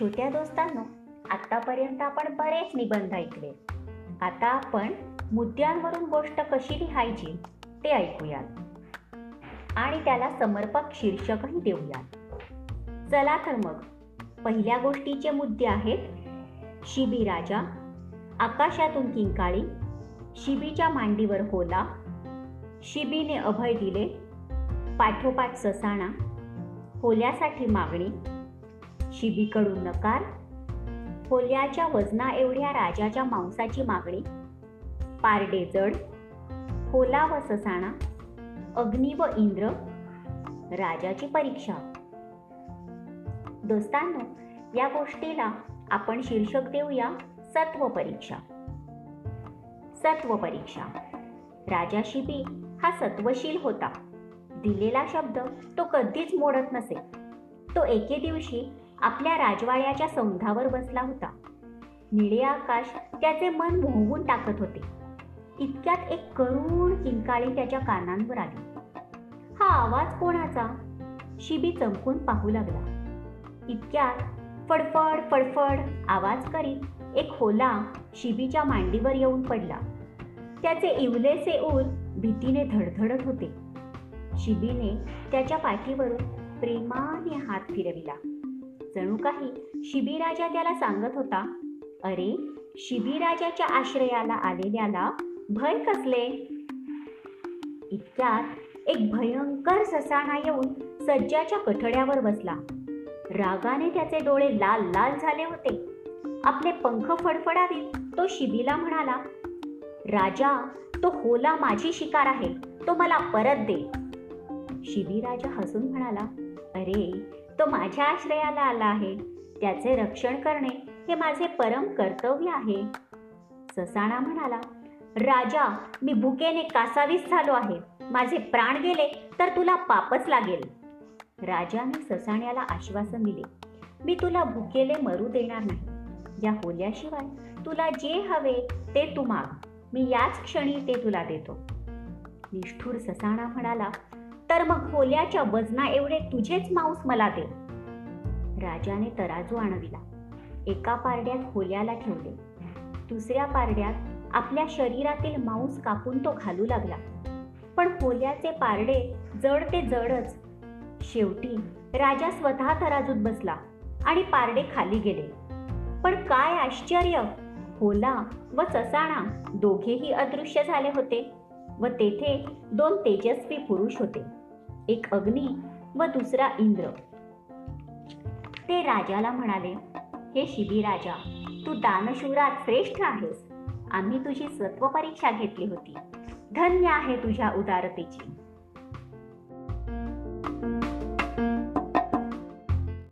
छोट्या दोस्तांनो आतापर्यंत आपण बरेच निबंध ऐकले. आता आपण मुद्द्यांवरून गोष्ट कशी लिहायची ते ऐकूयात. आणि त्याला समर्पक शीर्षकही देऊयात. चला तर मग पहिल्या गोष्टीचे मुद्दे आहेत शिबी राजा आकाशातून किंकाळी शिबीच्या मांडीवर होला शिबीने अभय दिले पाठोपाठ ससाणा होल्यासाठी मागणी शिबीकडून नकार? खोल्याच्या वजना एवढ्या राजाच्या मांसाची मागणी? पारडे जड? खोला व ससाणा? अग्नी व इंद्र? राजाची परीक्षा? दोस्तांनो या गोष्टीला आपण शीर्षक देऊया सत्व परीक्षा. सत्व परीक्षा. राजा शिबी हा सत्वशील होता. दिलेला शब्द तो कधीच मोडत नसे. तो एके दिवशी आपल्या राजवाड्याच्या सौंधावर बसला होता. निळे आकाश त्याचे मन मोहवून टाकत होते. इतक्यात एक करुण किंकाळी त्याच्या कानांवर आली. हा आवाज कोणाचा? शिबी चमकून पाहू लागला. इतक्यात फडफड फडफड आवाज करीत एक होला शिबीच्या मांडीवर येऊन पडला. त्याचे इवलेसे ऊर भीतीने धडधडत होते. शिबीने त्याच्या पाठीवरून प्रेमाने हात फिरविला. जणू काही शिबीराजा त्याला सांगत होता अरे शिबीराजाच्या आश्रयाला आलेल्याला भय कसले? इतक्यात एक भयंकर ससाणा येऊन सज्जाच्या कठड्यावर बसला. रागाने त्याचे डोळे लाल लाल झाले होते. आपले पंख फडफडावीत तो शिबीला म्हणाला राजा तो होला माझी शिकार आहे तो मला परत दे. शिबीराजा हसून म्हणाला अरे तो माझ्या आश्रयाला आला आहे. त्याचे रक्षण करणे हे माझे परम कर्तव्य आहे. ससाणा म्हणाला राजा मी भुकेने कासावीस झालो आहे. माझे प्राण गेले तर तुला पापच लागेल. राजाने ससाण्याला आश्वासन दिले मी तुला भुकेले मरू देणार नाही. या होल्याशिवाय तुला जे हवे ते तू माग. मी याच क्षणी ते तुला देतो. निष्ठूर ससाणा म्हणाला तर मग खोल्याच्या वजना एवढे तुझेच मांस मला दे. राजाने तराजू आणविला. एका पारड्यात होल्याला ठेवले. दुसऱ्या पारड्यात आपल्या शरीरातील मांस कापून तो घालू लागला. पण होल्याचे पारडे जड ते जडच. शेवटी राजा स्वतः तराजूत बसला आणि पारडे खाली गेले. पण काय आश्चर्य! होला व ससाणा दोघेही अदृश्य झाले होते व तेथे दोन तेजस्वी पुरुष होते. एक अग्नी व दुसरा इंद्र. ते राजाला म्हणाले हे शिबी राजा तू दानशूरात श्रेष्ठ आहेस. आम्ही तुझी सत्व परीक्षा घेतली होती. धन्य आहे तुझ्या उदारतेची.